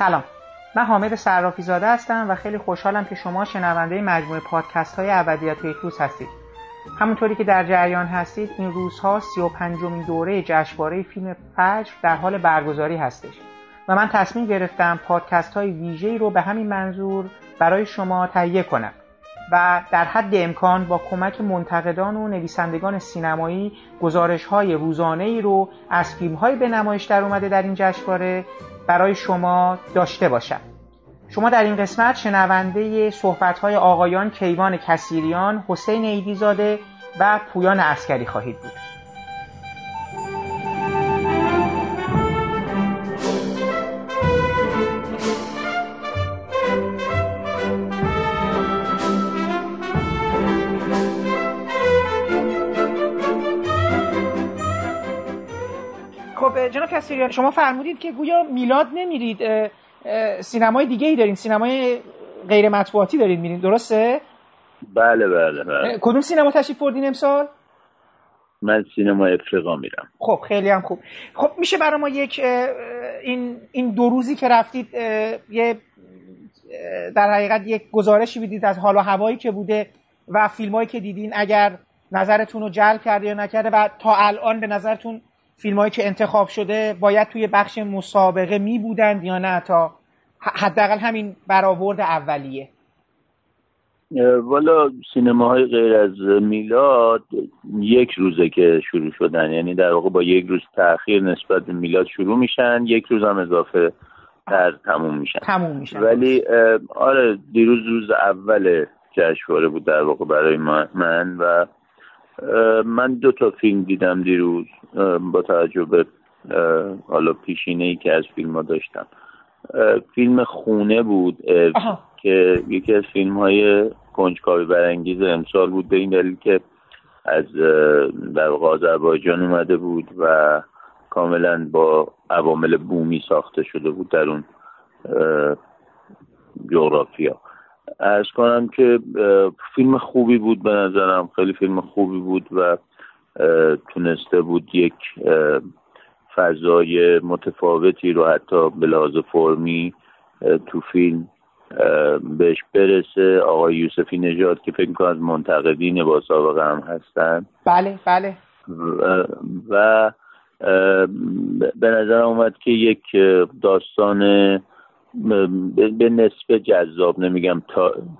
سلام. من حامد صرافی زاده هستم و خیلی خوشحالم که شما شنونده مجموعه پادکست های ابدیت یک روز هستید. همونطوری که در جریان هستید این روزها سی و پنجمین دوره جشنواره فیلم فجر در حال برگزاری هستش و من تصمیم گرفتم پادکست های ویژه‌ای رو به همین منظور برای شما تهیه کنم. و در حد امکان با کمک منتقدان و نویسندگان سینمایی گزارش های روزانه ای رو از فیلم های به نمایش در اومده در این جشنواره برای شما داشته باشم شما در این قسمت شنونده صحبت های آقایان کیوان کسیریان، حسین ایدیزاده و پویان اسکری خواهید بود. جناب کسیریان شما فرمودید که گویا میلاد نمیرید سینمای دیگه ای دارین سینمای غیر مطبوعاتی دارین میرین درسته؟ بله بله بله کدوم سینما تشریف بردین امسال؟ من سینما افریقا میرم خب خیلی هم خوب خب میشه برای ما یک این این دو روزی که رفتید یه در حقیقت یک گزارشی بدید از حال و هوایی که بوده و فیلمایی که دیدین اگر نظرتون رو جلب کرده یا نکرده و تا الان به نظرتون فیلمایی که انتخاب شده باید توی بخش مسابقه می بودند یا نه تا حداقل همین برآورد اولیه. والا سینماهای غیر از میلاد یک روزه که شروع شدن. یعنی در واقع با یک روز تاخیر نسبت به میلاد شروع میشن یک روز هم اضافه در تموم میشن. تموم میشن. ولی آره دیروز روز اول جشنواره بود در واقع برای من و من دو تا فیلم دیدم دیروز با توجه به حالا پیشینه ای که از فیلم ها داشتم فیلم خونه بود که یکی از فیلم های کنجکاوی برانگیز امسال بود به این دلیل که از در آذربایجان اومده بود و کاملا با عوامل بومی ساخته شده بود در اون جغرافیا. ارز کنم که فیلم خوبی بود به نظرم. خیلی فیلم خوبی بود و تونسته بود یک فضای متفاوتی رو حتی به لحاظ فرمی تو فیلم بهش برسه. آقای یوسفی نژاد که فکر کنم از منتقدین با سابقه هم هستن. بله بله. و به نظر اومد که یک داستان به نسبه جذاب نمیگم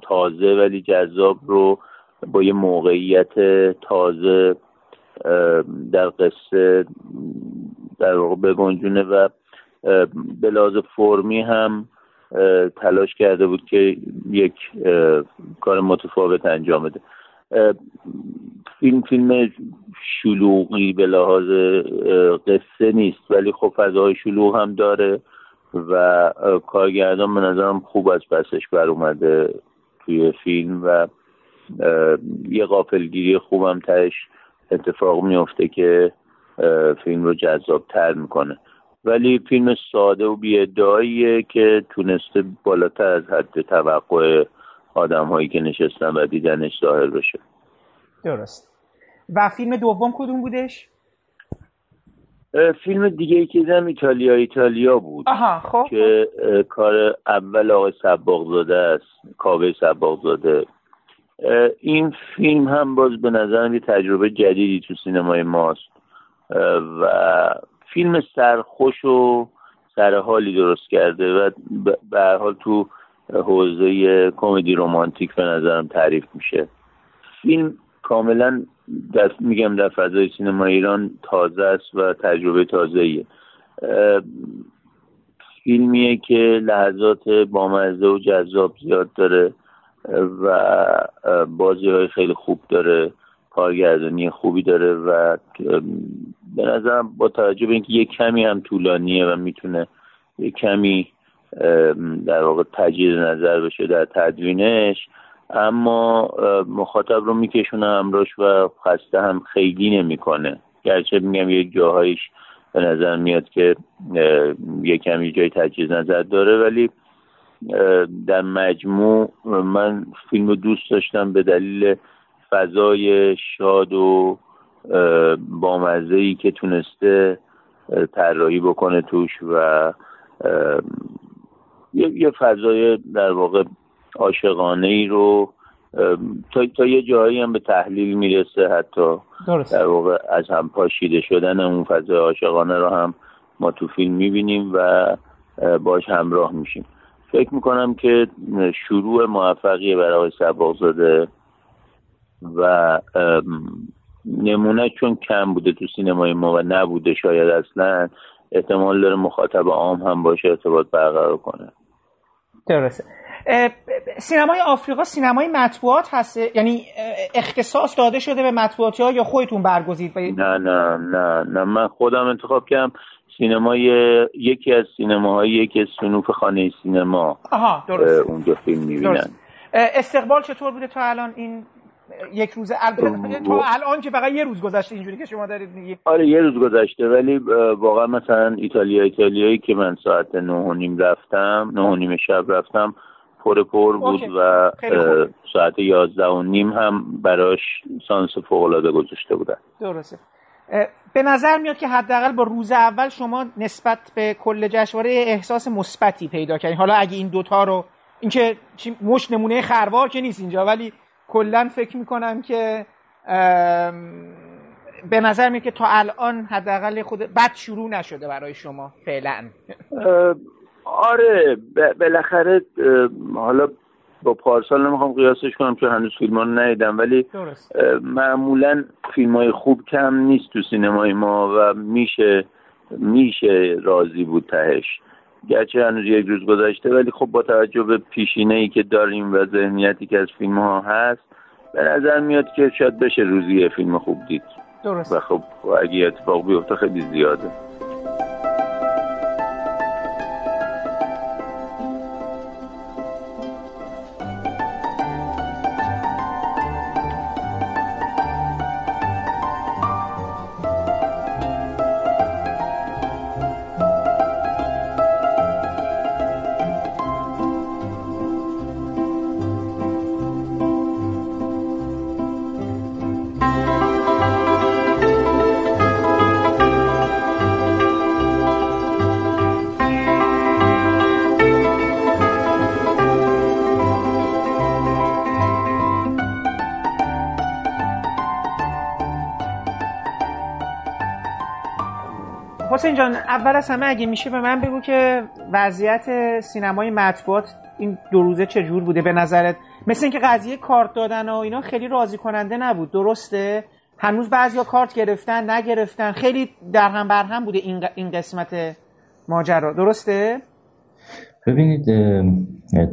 تازه ولی جذاب رو با یه موقعیت تازه در قصه در واقع بگنجونه و به لحاظ فرمی هم تلاش کرده بود که یک کار متفاوت انجام بده. فیلم فیلم شلوغی به لحاظ قصه نیست ولی خب فضاهای شلوغ هم داره. و کارگردان به نظرم خوب از پسش بر اومده توی فیلم و یه غافلگیری خوبم تش اتفاق میفته که فیلم رو جذاب تر می‌کنه. ولی فیلم ساده و بیاداییه که تونسته بالاتر از حد توقع آدم هایی که نشستن و دیدنش ظاهر بشه. درست. و فیلم دوم کدوم بودش؟ فیلم دیگه ای که دیدم ایتالیا ایتالیا بود. آها خب که کار اول آقای سباقزاده است کاوه سباقزاده این فیلم هم باز به نظرم یه تجربه جدیدی تو سینمای ماست. و فیلم سرخوش و سرحالی درست کرده و به حال تو حوزه کمدی رومانتیک به نظرم تعریف میشه. فیلم کاملا در میگم در فضای سینما ایران تازه است و تجربه تازه ایه فیلمیه که لحظات بامزه و جذاب زیاد داره و بازی های خیلی خوب داره کارگردانی خوبی داره و به نظرم با توجه به اینکه یک کمی هم طولانیه و می‌تونه یک کمی در واقع تجدید نظر بشه در تدوینش اما مخاطب رو میکشونه همراش و خسته هم خیلی نمی‌کنه. گرچه میگم یک جاهایش به نظر میاد که یک کمی جای تجهیز نظر داره ولی در مجموع من فیلم رو دوست داشتم به دلیل فضای شاد و بامزه که تونسته طراحی بکنه توش و یه فضای در واقع عاشقانه ای رو تا, تا یه جایی هم به تحلیل می‌رسه حتی. درست. در واقع از هم پاشیده شدن اون فضای عاشقانه رو هم ما تو فیلم می‌بینیم و باش همراه میشیم. فکر می‌کنم که شروع موفقی برای سباقزاده و نمونه چون کم بوده تو سینمای ما و نبوده شاید اصلا احتمال داره مخاطب عام هم باشه ارتباط برقرار کنه. درسته. سینمای آفریقا سینمای مطبوعات هسته یعنی اختصاص داده شده به مطبوعاتی ها یا خودتون برگزید؟ نه نه نه نه. من خودم انتخاب کردم. سینمای یکی از سینماهای یکی از سنوف خانه سینما آها درست اونجا فیلم می‌بینن. استقبال چطور بوده تا الان؟ این یک روز تا الان که فقط یه روز گذشته اینجوری که شما دارید میگید. آره یه روز گذشته ولی واقعا مثلا ایتالیا ایتالیایی که من ساعت نه و نیم رفتم نه و نیم شب رفتم پر پر بود و ساعت یازده و نیم هم براش سانس فوقلاده گذاشته بودن. درسته. به نظر میاد که حداقل با روز اول شما نسبت به کل جشنواره احساس مثبتی پیدا کردین. حالا اگه این دوتا رو اینکه مش نمونه خروار که نیست اینجا ولی کلا فکر می‌کنم که به نظر میاد که تا الان حداقل خود بد شروع نشده برای شما فعلا. آره بالاخره حالا با پارسال نمی‌خوام قیاسش کنم که هنوز فیلم ها ندیدم ولی معمولا فیلم های خوب کم نیست تو سینمای ما و میشه میشه راضی بود تهش. گرچه هنوز یک روز گذشته ولی خب با توجه به پیشینه ای که داریم و ذهنیتی که از فیلم ها هست به نظر میاد که شاید بشه روزی فیلم خوب دید. درست. و خب اگه اتفاق بیفته خیلی زیاده. اول از همه اگه میشه به من بگو که وضعیت سینمای مطبوعات این دو روزه چجور بوده؟ به نظرت مثل اینکه قضیه کارت دادن و اینا خیلی راضی کننده نبود. درسته؟ هنوز بعضیا کارت گرفتن نگرفتن. خیلی در هم بر هم بوده این, این قسمت ماجرا. درسته؟ ببینید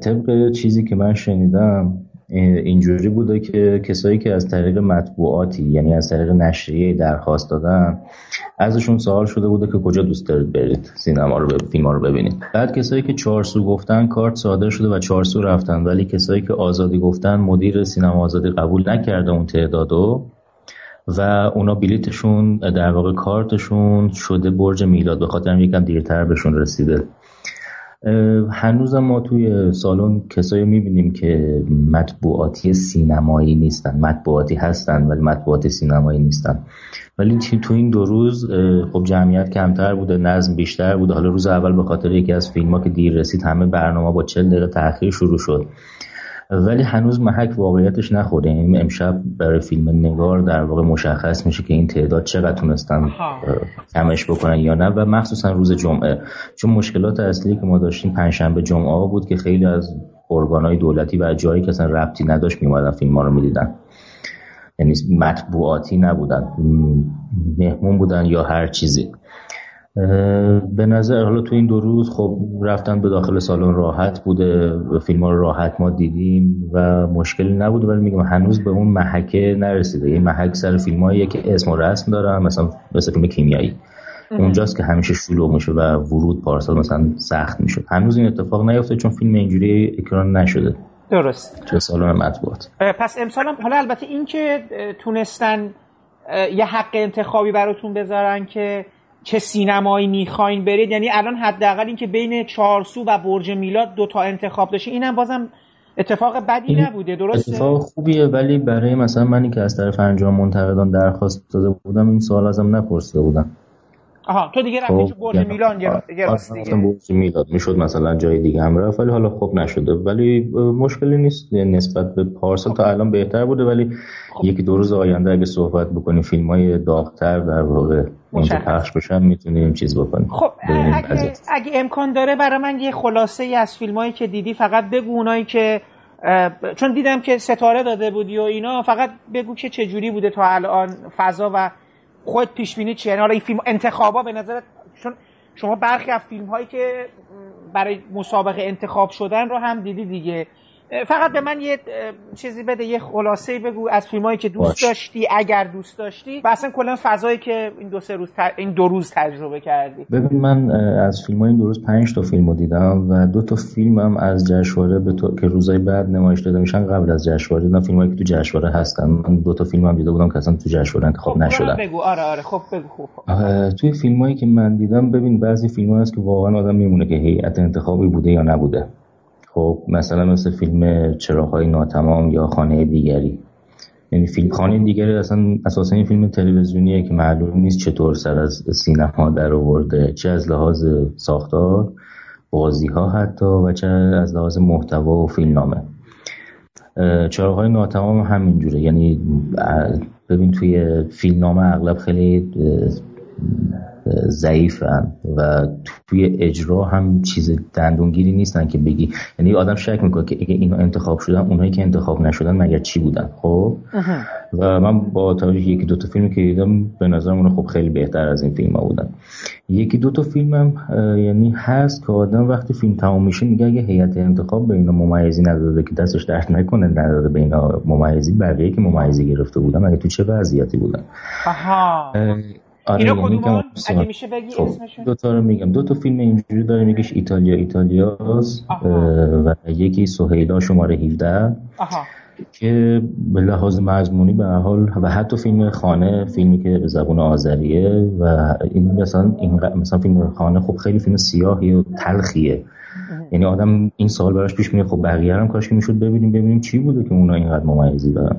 طبق چیزی که من شنیدم اینجوری بوده که کسایی که از طریق مطبوعاتی یعنی از طریق نشریه درخواست دادن ازشون سوال شده بوده که کجا دوست دارید برید سینما رو فیلم رو ببینید. بعد کسایی که چهارسو گفتن کارت صادر شده و چهارسو رفتن ولی کسایی که آزادی گفتن مدیر سینما آزادی قبول نکرده اون تعدادو و اونا بلیتشون در واقع کارتشون شده برج میلاد به خاطر یکم دیرتر بهشون رسیده. هنوز ما توی سالن کسایی می‌بینیم که مطبوعاتی سینمایی نیستن. مطبوعاتی هستن ولی مطبوعات سینمایی نیستن. ولی تو این دو روز خب جمعیت کمتر بوده نظم بیشتر بوده. حالا روز اول به خاطر یکی از فیلم ها که دیر رسید همه برنامه با چل دقیقه تاخیر شروع شد. ولی هنوز محک واقعیتش نخورده یعنی امشب برای فیلم نگار در واقع مشخص میشه که این تعداد چقدر تونستن کمش بکنن یا نه. و مخصوصا روز جمعه. چون مشکلات اصلی که ما داشتیم پنجشنبه جمعه بود که خیلی از ارگانهای دولتی و جایی که اصلا ربطی نداشت میومدن فیلم ها رو می‌دیدن. یعنی مطبوعاتی نبودن. مهمون بودن یا هر چیزی. به نظر حالا تو این دو روز خب رفتن به داخل سالن راحت بوده فیلم ها رو راحت ما دیدیم و مشکلی نبوده ولی میگم هنوز به اون محکه نرسیده. یه محک سر فیلم که اسم و رسم دارن مثلا مثل فیلم کیمیایی. اونجاست که همیشه شلوغ میشه و ورود پارسال مثلا سخت می‌شد. هنوز این اتفاق نیفته چون فیلم اینجوری اکران نشده. درست. تو سالن مطبوعات. پس امسال حالا البته این که تونستن یه حق انتخابی براتون بذارن که چه سینمایی می‌خواین برید. یعنی الان حداقل اینکه بین چارسو و برج میلاد دو تا انتخاب داشته. اینم بازم اتفاق بدی نبوده درسته؟ اتفاق خوبیه ولی برای مثلا منی که از طرف انجام منتقدان درخواست داده بودم این سوال ازم نپرسیده بودم آها تو دیگه رفتی خب، برج یعنی میلان آره، دیگه. برج میلاد می‌شد مثلا جای دیگه هم رفت ولی حالا خب نشده. ولی مشکلی نیست نسبت به پارسال تا الان بهتر بوده ولی یکی دو روز آینده اگه صحبت بکنیم فیلم های داغتر در واقع اونجا. پخش بشن می‌تونیم چیز بکنیم. خب اگه. اگه امکان داره برای من یه خلاصه ای از فیلم هایی که دیدی فقط بگو اونایی که چون دیدم که ستاره داده بودی و اینا فقط بگو که چه جوری بوده تا الان فضا و خود پیش بینی چیه؟ یعنی این فیلم انتخابا به نظرت چون شما برخی از فیلم هایی که برای مسابقه انتخاب شدن رو هم دیدی دیگه. فقط به من یه چیزی بده یه خلاصه بگو از فیلم هایی که دوست باش. داشتی اگر دوست داشتی. و اصلا کلا فضایی که این دو سه روز ت- این دو روز تجربه کردی. ببین من از فیلم های این دو روز پنج تا فیلم رو دیدم و دو تا فیلم هم از جشنواره به تو... که روزای بعد نمایش داده میشن قبل از جشنواره دیدم فیلم هایی که تو جشنواره هستن. من دو تا فیلم هم دیده بودم که اصلا تو جشنواره انتخاب خب نشدن. هم بگو. آره آره. خب بگو. اه، توی فیلم هایی که من دیدم ببین بعضی فیلم هست که واقعا آدم میمونه که هیئت انتخابی بوده یا نبوده. خب مثلا مثل فیلم چراغهای ناتمام یا خانه دیگری. یعنی فیلم خانه دیگری اصلا اساسا این فیلم تلویزیونیه که معلوم نیست چطور سر از سینما در آورده. چه از لحاظ ساختار بازی ها حتی و چه از لحاظ محتوا و فیلمنامه. چراغهای ناتمام هم همینجوره یعنی ببین توی فیلمنامه اغلب خیلی ضعیفن و توی اجرا هم چیز دندونگیری نیستن که بگی. یعنی آدم شک می‌کنه که اگه اینا انتخاب شدن اونایی که انتخاب نشدن مگر چی بودن خب؟ و من با توجه یکی دو تا فیلمی که دیدم به نظرم اونا خب خیلی بهتر از این فیلم ها بودن. یکی دو تا فیلم هم یعنی هست که آدم وقتی فیلم تمام میشه میگه اگه هیئت انتخاب به اینا ممیزی نداده که دستش درد نکنه نداده به اینا ممیزی بقیه که ممیزی گرفته بودن اگه تو چه وضعیتی بودن؟ آها اه، آره اینا که- اگه میشه بگی خب اسمشون دو تا رو میگم. دو تا فیلم اینجوری داره میگش ایتالیا ایتالیاس. و یکی سهیلا شماره 17 آها. که به لحاظ مضمونی به حال و حتی فیلم خانه فیلمی که به زبان آذریه و این مثلا این مثلا فیلم خانه خب خیلی فیلم سیاهی و تلخیه. یعنی آدم این سوال براش پیش میاد خب بقیه هم کاش که می‌شد ببینیم ببینیم چی بوده که اونا اینقدر ممیزی دارن.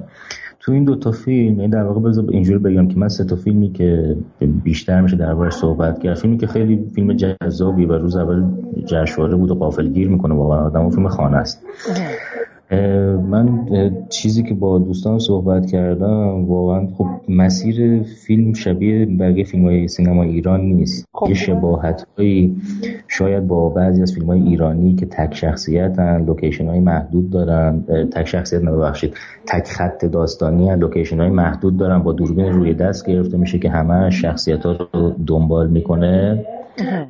تو این دو تا فیلم یعنی در واقع بذار اینجوری بگم که من سه تا فیلمی که بیشتر میشه دربارش صحبت کرد فیلمی که خیلی فیلم جذابی و روز اول جشنواره بود و غافلگیر می‌کنه واقعا آدم اون فیلم خانه است. اه، من چیزی که با دوستان صحبت کردم واقعا خب مسیر فیلم شبیه بقیه فیلم های سینما ایران نیست. خب. یه شباهت هایی شاید با بعضی از فیلم های ایرانی که تک شخصیتن لوکیشن های محدود دارن. تک شخصیت نه ببخشید. تک خط داستانی هن لوکیشن های محدود دارن. با دوربین روی دست گرفته میشه که همه شخصیت ها رو دنبال می‌کنه.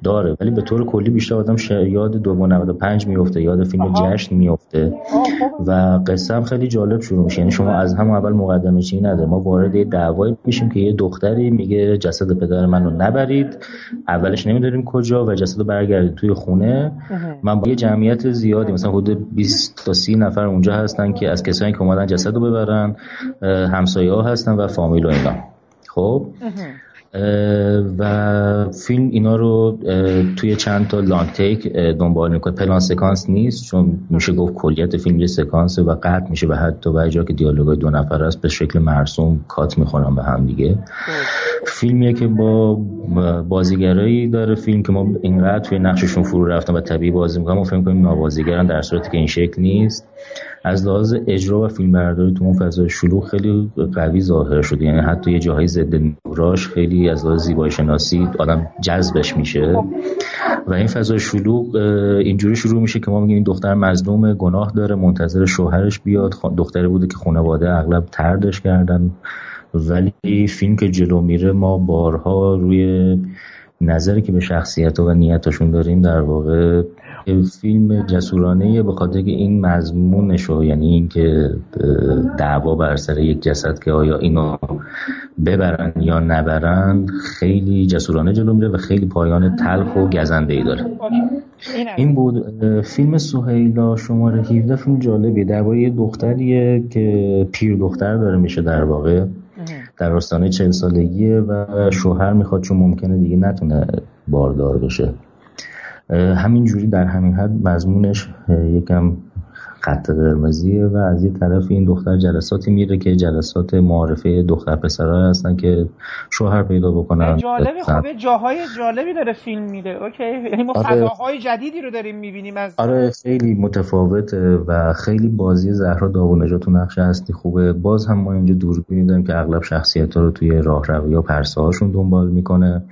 داره ولی به طور کلی بیشتر آدم ش... یاد 295 میفته یاد فیلم. جشن میفته و قصه هم خیلی جالب شروع میشه. یعنی شما از هم اول مقدمه چی نداره ما وارد یه دعوایی میشیم که یه دختری میگه جسد پدر منو نبرید. اولش نمی‌دونیم کجا و جسد رو برگردید توی خونه. من با یه جمعیت زیادی مثلا حدود 20 تا 30 نفر اونجا هستن که از کسایی که اومدن جسد رو ببرن همسایه ها هستن و فامیل و اینا. خب؟ و فیلم اینا رو توی چند تا لانگ تیک دنبال می‌کنه. پلان سکانس نیست چون میشه گفت کلیت فیلم یه سکانسه و قطع میشه و حتی و جا که دیالوگای دو نفر است به شکل مرسوم کات می‌خورن به هم دیگه. فیلمیه که با بازیگرایی داره فیلم که ما اینقدر توی نقششون فرو رفتن و طبیعی بازی می‌کنن ما فکر کنیم نابازیگرن در صورتی که این شکل نیست. از لحاظ اجرا و فیلم برداری تو اون فضای شلوغ خیلی قوی ظاهر شده. یعنی حتی یه جاهای ضد نوراش خیلی از لحاظ زیبایی شناسی آدم جذبش میشه. و این فضای شلوغ اینجوری شروع میشه که ما میگیم این دختر مظلوم گناه داره منتظر شوهرش بیاد. دختری بوده که خانواده اغلب تردش کردن. ولی فیلم که جلو میره ما بارها روی نظری که به شخصیت و نیتاشون داریم در واقع فیلم جسورانه به خاطر که این مضمونش رو یعنی اینکه دعوا بر سر یک جسد که آیا اینو ببرن یا نبرن خیلی جسورانه جلو میره و خیلی پایان تلخ و گزنده ای داره این بود فیلم سهیلا شماره 17 فیلم جالبیه. درباره یه دختریه که پیر دختر داره میشه در واقع. در آستانه چهل سالگیه و شوهر می‌خواد چون ممکنه دیگه نتونه باردار بشه. همینجوری در همین حد مضمونش یکم خط قرمزیه و از یه طرف این دختر جلساتی میره که جلسات معارفه دختر پسرها هستن که شوهر پیدا بکنن. جالبه. خب جاهای جالبی داره فیلم میره اوکی؟ یعنی ما آره. فضاهای جدیدی رو داریم می‌بینیم از آره خیلی متفاوته و خیلی بازی زهرا داوود تو نقشه هستی خوبه. باز هم ما اینجا دوربینی داریم که اغلب شخصیت ها رو توی راه روی یا پرسه هاشون دنبال می‌کنه.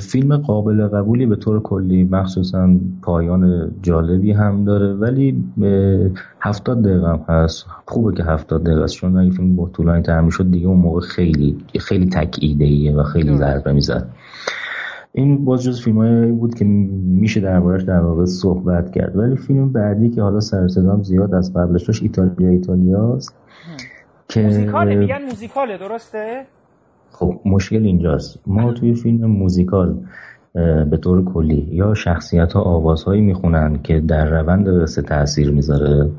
فیلم قابل قبولی به طور کلی مخصوصا پایان جالبی هم داره ولی هفتاد دقیقه هم هست. خوبه که هفتاد دقیقه است چون اگه فیلم با طولانی تر شد دیگه اون موقع خیلی خیلی تک ایده و خیلی ضربه می‌زد. این باز جز فیلم بود که میشه دربارش در واقع صحبت کرد. ولی فیلم بعدی که حالا سر زیاد از قبلش داشت ایتالیا ایتالیاست که موزیکاله میگن موزیکاله درسته؟ خب مشکل اینجاست. ما توی فیلم موزیکال به طور کلی یا شخصیت ها آوازهایی می‌خونن که در روند قصه تاثیر می‌ذاره.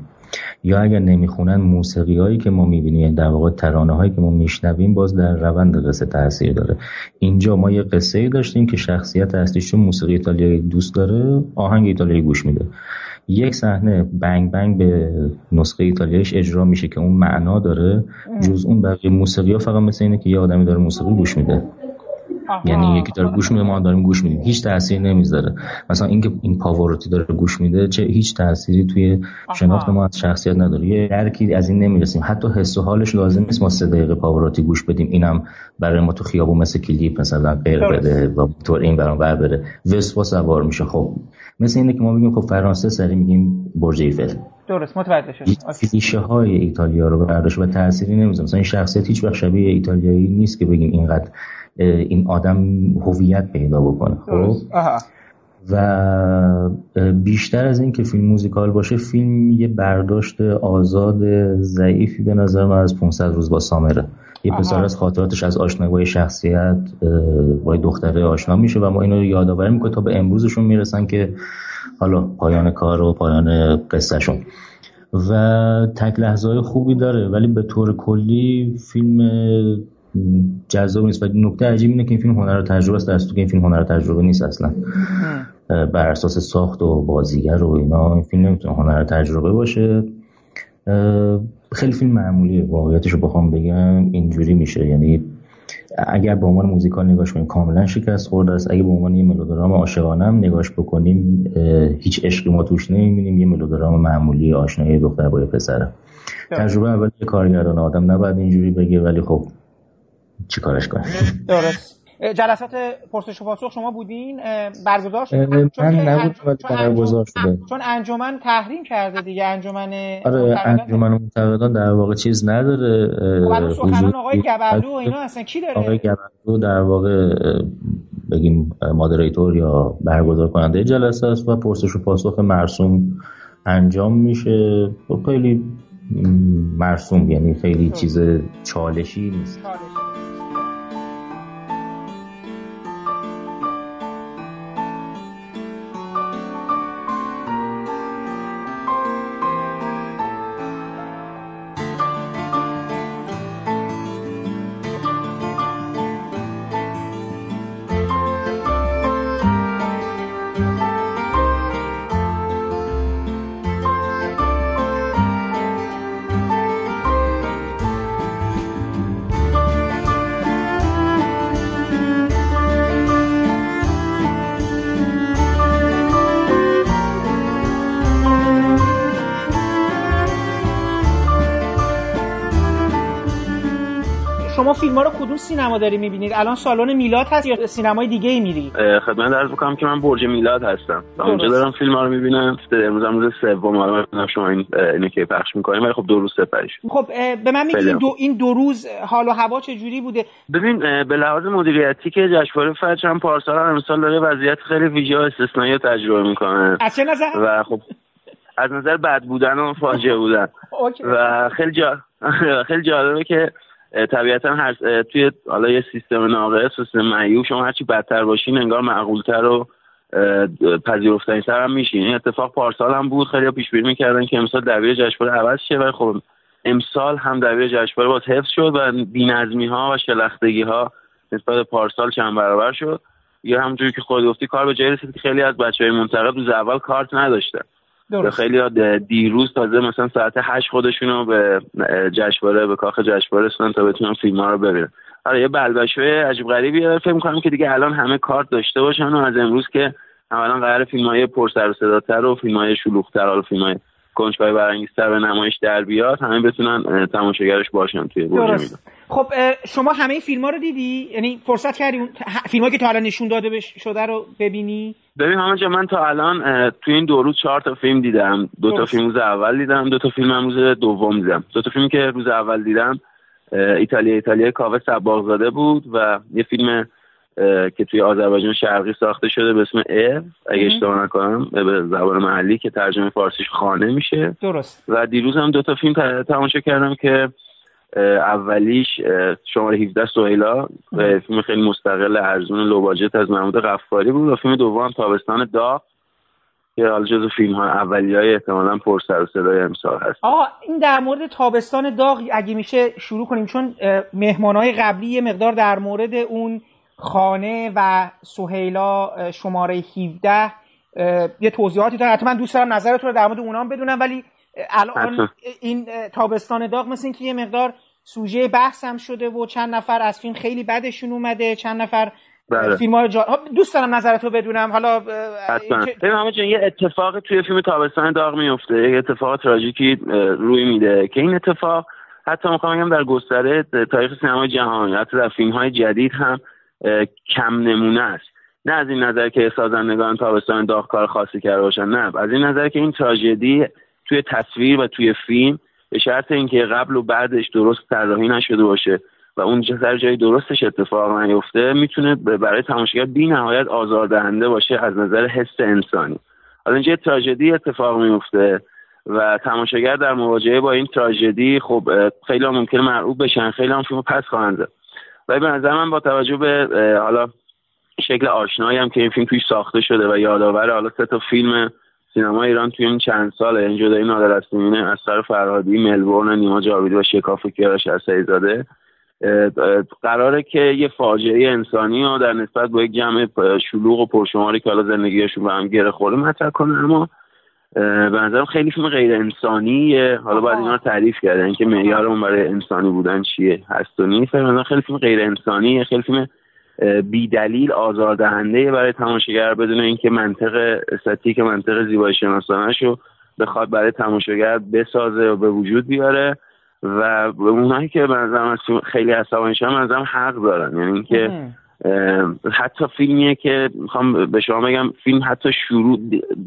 یا اگر نمی‌خونن موسیقی هایی که ما می‌بینیم یعنی در واقع ترانه هایی که ما میشنویم باز در روند قصه تاثیر داره. اینجا ما یه قصه ای داشتیم که شخصیت اصلیش چون موسیقی ایتالیایی دوست داره آهنگ ایتالیایی گوش میده. یک صحنه بنگ بنگ به نسخه ایتالیایش اجرا میشه که اون معنا داره. جز اون بقیه موسیقی ها فقط مثل اینه که یه آدمی داره موسیقی گوش میده. یعنی یکی داره گوش میده ما داریم گوش میدیم. هیچ تاثیر نمی‌ذاره. مثلا اینکه این پاوروتی داره گوش میده چه هیچ تأثیری توی شناخت ما از شخصیت نداره. یه درکی از این نمی‌رسیم. حتی حس و حالش لازم نیست ما سه دقیقه پاوروتی گوش بدیم. اینم برای ما تو خیابون مثل کلیپ مثلا غیر بده و طور این برام بر بره. وسوا سوار میشه. خب مثل اینه که ما بگیم خب فرانسه سری میگیم برج ایفل. درست متوجه شدم. کلیشه های ایتالیا رو برداشت و تأثیری نمی‌ذاره مثلا این شخصیت هیچ وقت شبیه ایتالیایی نیست که بگیم اینقدر این آدم هویت پیدا بکنه خب؟ و بیشتر از این که فیلم موزیکال باشه فیلم یه برداشت آزاد ضعیفی به نظر من از 500 روز با سامره. یه پسر از خاطراتش از آشنایی شخصیت با دختره آشنا میشه و ما اینو یادآوری می‌کنه تا به امروزشون می‌رسن که حالا پایان کار و پایان قصهشون. و تک لحظه خوبی داره ولی به طور کلی فیلم جذاب نیست. و نکته عجیب اینه که این فیلم هنر تجربه است در که این فیلم هنر تجربه نیست اصلا. بر اساس ساخت و بازیگر و اینا این فیلم نمی‌تونه هنر تجربه باشه. خیلی فیلم معمولیه واقعیتش رو بخوام بگم اینجوری میشه. یعنی اگر به عنوان موزیکال نگاش کنیم کاملا شکست خورده است. اگه به عنوان یه ملودرام عاشقانه هم نگاش بکنیم هیچ عشقی ما توش نمی‌بینیم. یه ملودرام معمولی آشنایی دختر با پسره. تجربه اول کارگردان آدم نباید اینجوری بگه ولی خب چیکارش کنیم؟ درست. جلسات پرسش و پاسخ شما بودین برگزار شده. من نبود برگزار شده. چون انجمن تحریم کرده دیگه انجمن آره انجمن منتقدان در واقع چیز نداره خب سخنان آقای گبرلو و اینا اصلا کی داره؟ آقای گبرلو در واقع بگیم مادریتور یا برگزار کننده جلسه است و پرسش و پاسخ مرسوم انجام میشه. خب خیلی مرسوم یعنی خیلی. چیز چالشی نیست. فیلم ها رو کدوم سینما داری می‌بینید؟ الان سالن میلاد هست یا سینمای دیگه ای میری خدمت عرض بکنم که من برج میلاد هستم. اونجا دارم فیلم ها رو می‌بینم. امروز هم روز سوم. حالا شما این اینو که پخش می‌کنیم ولی خب دو روز سپریش. خب به من میگید دو این دو روز حال و هوا چه جوری بوده؟ ببین به لحاظ مدیریتی که جشنواره فجر هم پارسال هم امسال داره وضعیت خیلی ویژه و استثنایی تجربه می‌کنه. از چه نظر؟ و خب از نظر بد بودن و فاجعه بودن. و خیلی جا... خیلی جالبه که طبیعتا هر توی حالا یه سیستم ناقص سیستم معیوب شما هرچی بدتر باشین انگار معقولتر و پذیرفتنی تر هم میشین. این اتفاق پارسال هم بود خیلی پیش بینی می‌کردن که امسال دبیر جشنواره عوض شه ولی خب امسال هم دبیر جشنواره باز حفظ شد و بی‌نظمی ها و شلختگی ها نسبت پارسال چند برابر شد. یا همونجوری که خود گفتی کار به جای رسید که خیلی از بچه های منتقد روز اول کارت نداشتن. خیلی دیروز تازه مثلا ساعت هشت خودشون رو به جشنواره به کاخ جشنواره رسوندن تا بتونن فیلم ها رو ببینن. آره یه بلبشوی عجیب غریبی فکر می‌کنم که دیگه الان همه کارت داشته باشن و از امروز که اولا قرار فیلم های پر سر و صداتر و فیلم های شلوغتر حالا فیلم های کنجکاوی برانگیزتر به نمایش در بیاد همه بتونن تماشاگرش باشن توی درست. خب شما همه فیلم ها رو دیدی؟ یعنی فرصت کردی اون فیلم که تا الان نشون داده شده رو ببینی؟ ببین همه من تا الان توی این دو روز چهار تا فیلم دیدم. دو تا فیلم روز اول دیدم دو تا فیلم روز دوم دیدم. دو تا فیلمی که روز اول دیدم ایتالیا ایتالیا کاوه سباغزاده بود و یه فیلم که توی آذربایجان شرقی ساخته شده به اسم اف اگه اشتباه نکنم به زبان محلی که ترجمه فارسیش خانه میشه. درست. و دیروز هم دو تا فیلم تماشا کردم که اولیش شماره 17 سویلا فیلم خیلی مستقل ارزون لوباجت از محمود غفاری بود و فیلم دوم تابستان داغ که حالا جزو فیلم های اولی های احتمالا پر سر و صدای امسال هست. آقا این در مورد تابستان داغ اگه میشه شروع کنیم چون مهمان های قبلی یه مقدار در مورد اون خانه و سهیلا شماره 17 یه توضیحاتی داره حتما دوست دارم نظرتون رو در مورد اونام بدونم ولی الان این تابستان داغ مثل اینکه یه مقدار سوژه بحث هم شده و چند نفر از فیلم خیلی بدشون اومده چند نفر بله. فیلم های جا... دوست دارم نظرت رو بدونم. حالا حتما. چه... یه اتفاق توی فیلم تابستان داغ میفته یه اتفاق تراژیکی روی میده. که این اتفاق حتی می‌خوام بگم در گستره تاریخ سینمای جهان حتی در فیلم های جدید هم کم نمونه است. نه از این نظر که سازندگان تابستان داغ کار خاصی کرده باشن نه. از این نظر که این تراژدی توی تصویر و توی فیلم به شرط اینکه قبل و بعدش درست طراحی نشده باشه و اون سر جای درستش اتفاق نیفته می‌تونه برای تماشاگر بی نهایت آزاردهنده باشه از نظر حس انسانی. حالا اینجا تراژدی اتفاق میفته و تماشاگر در مواجهه با این تراژدی خب خیلی هم ممکنه مرعوب بشن خیلی هم فیلم پس خواهند زد. ولی به نظر من با توجه به حالا شکل آشنایی هم که این فیلم توش ساخته شده و یادآور حالا سه تا فیلم سینما ایران توی این چند سال این جدایی نادر از سر فرهادی ملبورن نیما جاویدی و شکاف کیارش زاده قراره که یه فاجعه انسانی رو در نسبت با یک جمع شلوغ و پرشماری که حالا زندگیشون به هم گره خورده مطرح کنه اما به نظرم خیلی فیلم غیر انسانیه. حالا باید اینا رو تعریف کردن اینکه معیارمون برای انسانی بودن چیه هست و نیست. خیلی فیلم غیر انسانیه. خیلی فیلم بی دلیل آزاردهنده برای تماشاگر بدون اینکه منطق استاتیک منطق زیبایی شناسانش رو بخواد برای تماشاگر بسازه و به وجود بیاره. و اونایی که به نظرم خیلی عصبانی شدن به حق دارن. یعنی اینکه حتی فیلمیه که می‌خوام به شما بگم فیلم حتی شروع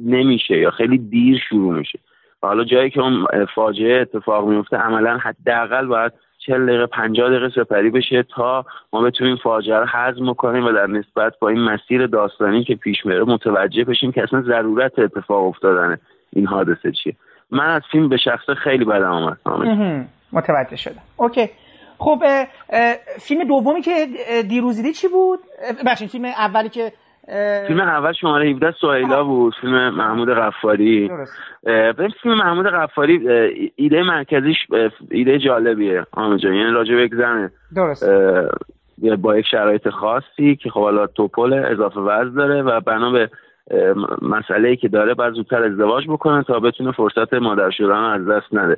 نمیشه یا خیلی دیر شروع میشه. حالا جایی که اون فاجعه اتفاق میفته عملا حداقل باید چل دقیقه پنجاه دقیقه سپری بشه تا ما بتونیم فاجعه رو حزم کنیم و در نسبت با این مسیر داستانی که پیش میره متوجه بشیم که اصلا ضرورت اتفاق افتادن این حادثه چیه. من از فیلم به شخص خیلی بدم آمد. متوجه شدم. اوکی. خب فیلم دومی که دیروز دیدی چی بود؟ بخشین فیلم اولی که فیلم اول شماره 17 سوهیلا بود فیلم محمود غفاری. فیلم محمود غفاری ایده مرکزیش ایده جالبیه آمه جان یعنی راجع به یک زنه. درست. با یک شرایط خاصی که خب حالا توپل اضافه وزن داره و بنا به مسئله که داره بعد زودتر ازدواج بکنه تا بتونه فرصت مادر شدن از دست نده.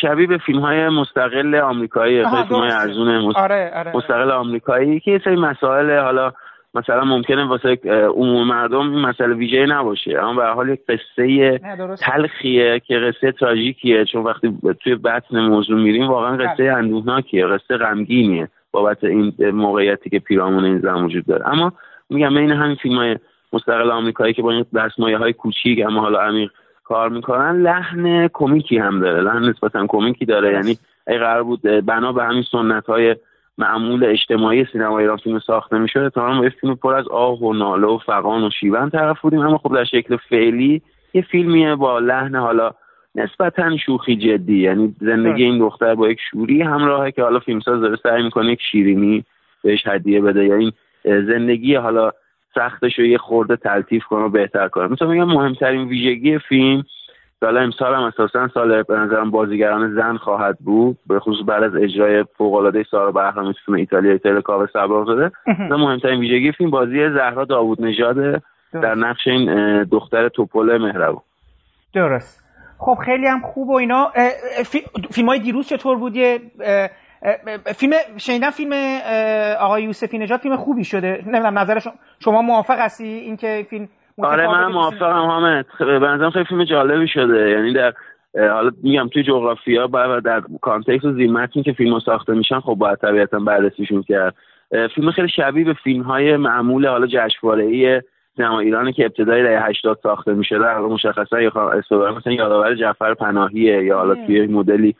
شبیه به فیلم های مستقل آمریکایی فیلم های ارزون آره، آره. مستقل آمریکایی که یه سری مسائل حالا مثلا ممکنه واسه عموم مردم این مسئله ویژه نباشه. اما به حال یک قصه تلخیه که قصه تراژیکیه. چون وقتی توی بطن موضوع میریم واقعا بله. قصه اندوهناکیه قصه غمگینیه بابت این موقعیتی که پیرامون این زن وجود داره. اما میگم این همین فیلم های مستقل آمریکایی که با این دستمایه های کوچیک اما حالا عمیق کار می‌کنن لحن کمیکی هم داره لحن نسبتا کمیکی داره. یعنی ای قرار بود بنا به همین سنت های معمول اجتماعی سینما ایران فیلم ساخته می‌شد. تا ما یه فیلم پر از آه و ناله و فقان و شیون طرف بودیم. اما خب در شکل فعلی یه فیلمیه با لحن حالا نسبتا شوخی جدی. یعنی زندگی این دختر با یک شوری همراهه که حالا فیلمساز داره سعی می‌کنه یک شیرینی بهش هدیه بده. یا این زندگی حالا سختش رو یه خورده تلطیف کنه و بهتر کنه. مثلا میگم مهمترین ویژگی فیلم سال امسال هم اساسا سال به نظرم بازیگران زن خواهد بود. به خصوص بعد از اجرای فوق العاده سارا بهرامی فیلم ایتالیا ایتالیا کاوه سباق زده مهمترین ویژگی فیلم بازی زهرا داوود نژاد در نقش این دختر توپل مهربان درست. خب خیلی هم خوب و اینا. فیلم های دیروز چطور بود؟ فیلم شنیدم فیلم آقای یوسفی نجات فیلم خوبی شده. نمی‌دونم نظر شما موافق هستی؟ اینکه فیلم آره من موافقم حامد. به خیلی فیلم جالبی شده. یعنی در حالا میگم توی جغرافیا و در کانتکست و زیمتین که فیلم ساخته میشن خب باید طبیعتا بررسیشون کرد. فیلم خیلی شبیه به فیلم های معمول حالا جشنواره ای سینما ایران که ابتدای دهه 80 ساخته میشه. در مشخصا یا مثلا یادآور جعفر پناهیه یا حالا توی مدلی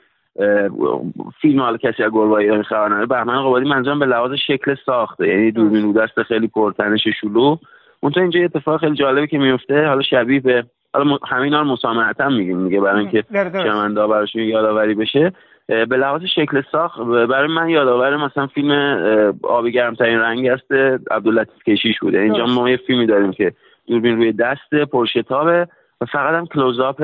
فیلم حالا کسی از گربه ایرانی خبر نداره. بهمن قبادی منظورم به لحاظ شکل ساخته. یعنی دوربین دست خیلی پرتنش شلو. اونطور اینجا اتفاق خیلی جالبی که میفته حالا شبیه به حالا همین رو مسامحت هم میگیم میگه برای اینکه شمنده براشون یادآوری بشه. به لحاظ شکل ساخت برای من یادآور مثلا فیلم آبی گرمترین رنگ است عبداللطیف کشیش بوده اینجا ما یه فیلمی داریم که دوربین روی دست پرشتابه و فقط هم کلوزاپ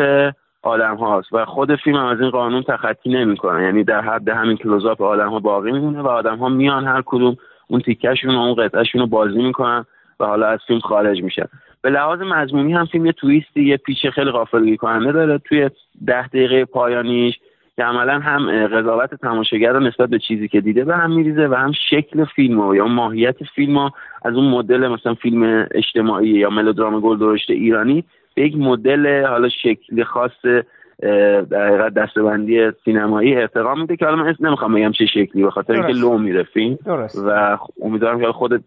آدم هاست و خود فیلم هم از این قانون تخطی نمی‌کنه. یعنی در حد همین کلوزاپ آدم ها باقی میمونه و آدم ها میان هر کدوم اون تیکشون و اون قطعهشون رو بازی می‌کنن و حالا از فیلم خارج میشن. به لحاظ مضمونی هم فیلم یه تویستی یه پیچ خیلی غافلگیر کننده داره. توی ده دقیقه پایانیش که عملا هم قضاوت تماشاگر رو نسبت به چیزی که دیده به هم میریزه و هم شکل فیلم یا ماهیت فیلم از اون مدل مثلا فیلم اجتماعی یا ملودرام گل درشت ایرانی به یک مدل حالا شکلی خاص در حقیقت دستبندی سینمایی احترام میده که حالا من اسم نمی‌خوام بگم چه شکلی به خاطر اینکه لو میره فیلم. و امیدوارم که خودت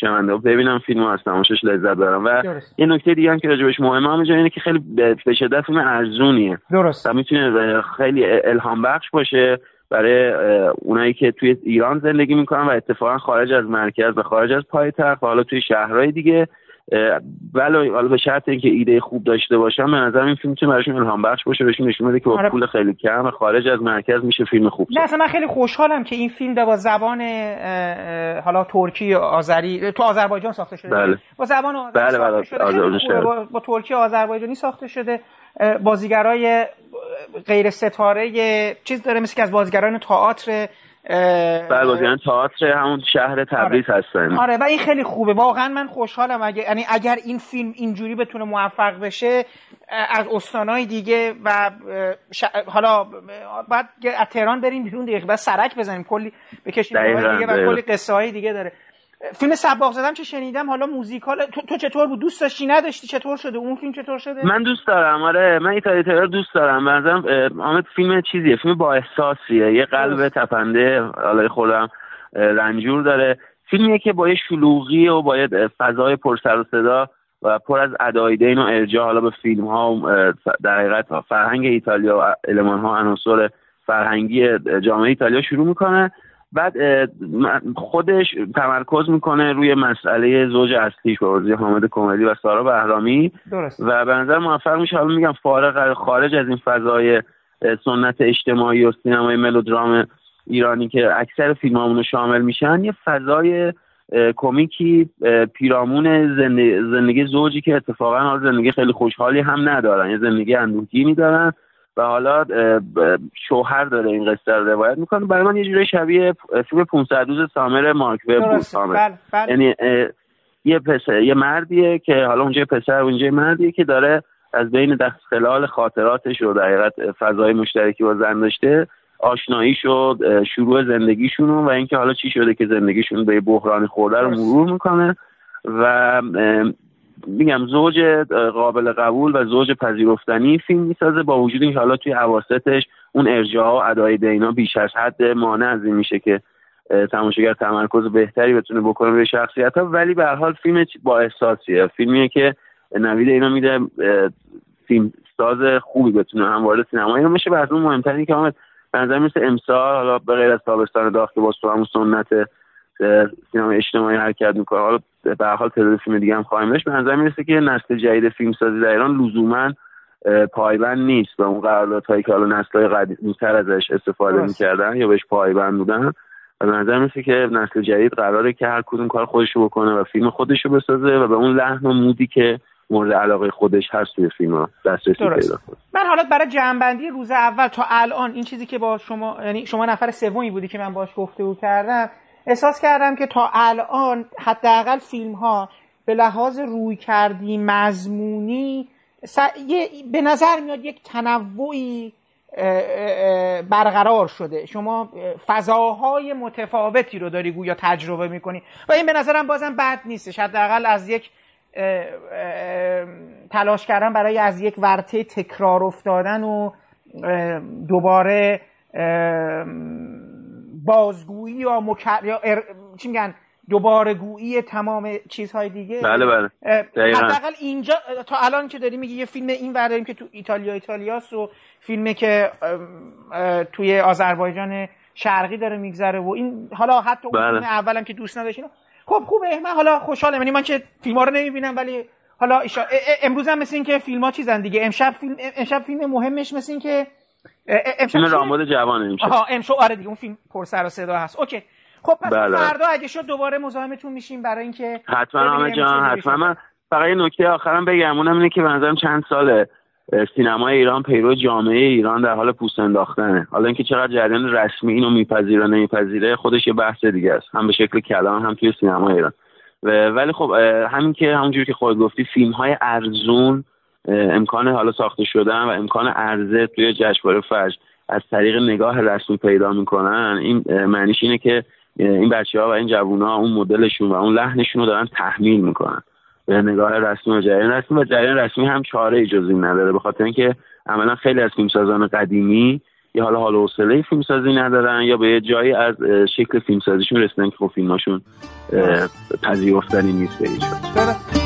شنونده ببینم فیلم از تماشاش لذت برم. و یه نکته دیگه هم که راجبش مهمه هم اینه که خیلی به شدت فیلم ارزونیه. درست. و می‌تونه خیلی الهام بخش باشه برای اونایی که توی ایران زندگی می‌کنن و اتفاقا خارج از مرکز و خارج از پایتخت و حالا توی شهرهای دیگه. ولی حالا به شرط اینکه ایده خوب داشته باشم به نظر این فیلم می‌تونه براشون الهام بخش باشه بهشون نشون بده که با آره. پول خیلی کم خارج از مرکز میشه فیلم خوب نه اصلا من خیلی خوشحالم که این فیلم با زبان حالا ترکی آذری تو آذربایجان ساخته شده. بله. با زبان آذری بله بله شده. با, با ترکی آذربایجانی ساخته شده. بازیگرای غیر ستاره چیز داره مثل که از بازیگران تئاتر بازیگران تئاتر همون شهر تبریز آره. هستن. آره و این خیلی خوبه. واقعا من خوشحالم اگه یعنی اگر این فیلم اینجوری بتونه موفق بشه از استانهای دیگه و حالا بعد از تهران بریم بیرون دیگه. بعد سرک بزنیم. کلی بکشیم دیگه و کلی قصه های دیگه داره. فیلم سباق زدم چه شنیدم؟ حالا موزیکال تو, تو چطور بود؟ دوست داشتی؟ نداشتی؟ چطور شده؟ اون فیلم چطور شده؟ من دوست دارم. آره من ایتالی ترور دوست دارم. بنظرم آمد فیلم چیزیه. فیلم با احساسیه. یه قلب تپنده حالا خودم رنجور داره. فیلمیه که با یه شلوغی و با یه فضای پر سر و صدا و پر از ادای دین و ارجاع حالا به فیلم ها در حقیقت فرهنگ ایتالیا و المان ها عناصر فرهنگی جامعه ایتالیا شروع می‌کنه. بعد خودش تمرکز می‌کنه روی مسئله زوج اصلیش بازی حامد کمدی و سارا بهرامی. درست. و به نظر موفق میشه. حالا میگم فارغ خارج از این فضای سنت اجتماعی و سینمای ملودرام ایرانی که اکثر فیلم شامل میشن یه فضای کمیکی پیرامون زندگی زوجی که اتفاقا زندگی خیلی خوشحالی هم ندارن. یه زندگی اندوهگینی دارن. و حالا شوهر داره این قصه رو روایت می‌کنه. برای من یه جوری شبیه فیلم 500 روز سامر مارک وب بود بله، بله. یعنی یه پسر یه مردیه که حالا اونجا پسر اونجا مردیه که داره از بین دست خلال خاطراتش و در فضای مشترکی با زن داشته آشنایی شد شروع زندگیشون و اینکه حالا چی شده که زندگیشون به بحرانی خورده رو مرور می‌کنه و میگم زوج قابل قبول و زوج پذیرفتنی فیلم می‌سازه. با وجود اینکه حالا توی حواستش اون ارجاع و ادای دینا بیش از حد مانع از این میشه که تماشاگر تمرکز بهتری بتونه بکنه به شخصیت ها ولی به حال فیلم با احساسیه. فیلمیه که نوید اینا میده فیلم ساز خوبی بتونه هم وارد سینما اینا میشه از اون مهمتری که همه به مثل امسال حالا به غیر از تابستان داخل که باز سنت سینما اجتماعی حرکت می‌کنه. حالا به حال تعداد فیلم دیگه هم خواهیم داشت. به نظر می‌رسه که نسل جدید فیلم سازی در ایران لزوما پایبند نیست به اون قراردادهایی که حالا نسل‌های قدیمی‌تر ازش استفاده می‌کردن یا بهش پایبند بودن و به نظر می‌رسه که نسل جدید قراره که هر کدوم کار خودشو بکنه و فیلم خودشو بسازه و به اون لحن و مودی که مورد علاقه خودش هست توی فیلم ها دسترسی پیدا من حالا برای جنبندی روز اول تا الان این چیزی که با شما یعنی شما نفر سومی بودی که من باش گفتگو کردم احساس کردم که تا الان حداقل فیلم ها به لحاظ روی کردی مضمونی به نظر میاد یک تنوعی برقرار شده. شما فضاهای متفاوتی رو داری گویا تجربه می‌کنی. و این به نظرم بازم بد نیستش. حداقل از یک تلاش کردن برای از یک ورطه تکرار افتادن و دوباره بازگویی یا, مکر... یا چی میگن؟ دوباره گویی تمام چیزهای دیگه؟ بله بله. حداقل اینجا تا الان که داریم میگه یه فیلم این داریم که تو ایتالیا ایتالیاست و فیلمی که توی آذربایجان شرقی داره میگذره و این حالا حتی اون بله. فیلم اولم که دوست نداشتین خب خوبه من حالا خوشحالم. یعنی من که فیلم ها رو نمی‌بینم ولی حالا امروز هم مثل این که فیلم ها چیزن دیگه. امشب فیلم امشب فیلم مهمش مثل این که امشب فیلم رامبد جوان امشب. آها امشب آره دیگه اون فیلم پر سر و صدا هست. اوکی. خب پس بله. فردا اگه شد دوباره مزاحمتون میشیم برای اینکه حتما همه جان حتما. من فقط یه نکته آخرم بگم. اونم اینه که به نظرم چند ساله سینمای ایران پیرو جامعه ایران در حال پوست انداختنه. حالا اینکه چقدر جریان رسمی اینو میپذیره نمیپذیره خودش یه بحث دیگه است. هم به شکل کلام هم توی سینما ایران. ولی خب همین که همونجوری که خود گفتی فیلم های ارزون امکان حالا ساخته شدن و امکان عرضه توی جشنواره فجر از طریق نگاه رسمی پیدا می‌کنن این معنیش اینه که این بچه ها و این جوون ها اون مدلشون و اون لحنشون رو دارن تحمیل می‌کنن به نگاه رسمی و جریان رسمی و جریان رسمی هم چاره جز این نداره به خاطر اینکه عملا خیلی از فیلمسازان قدیمی یا حالا حال حوصله فیلمسازی ندارن یا به یه جایی از شکل فیلمسازیشون رسیدن که خب فیلماشون پذیرفتنی نیست به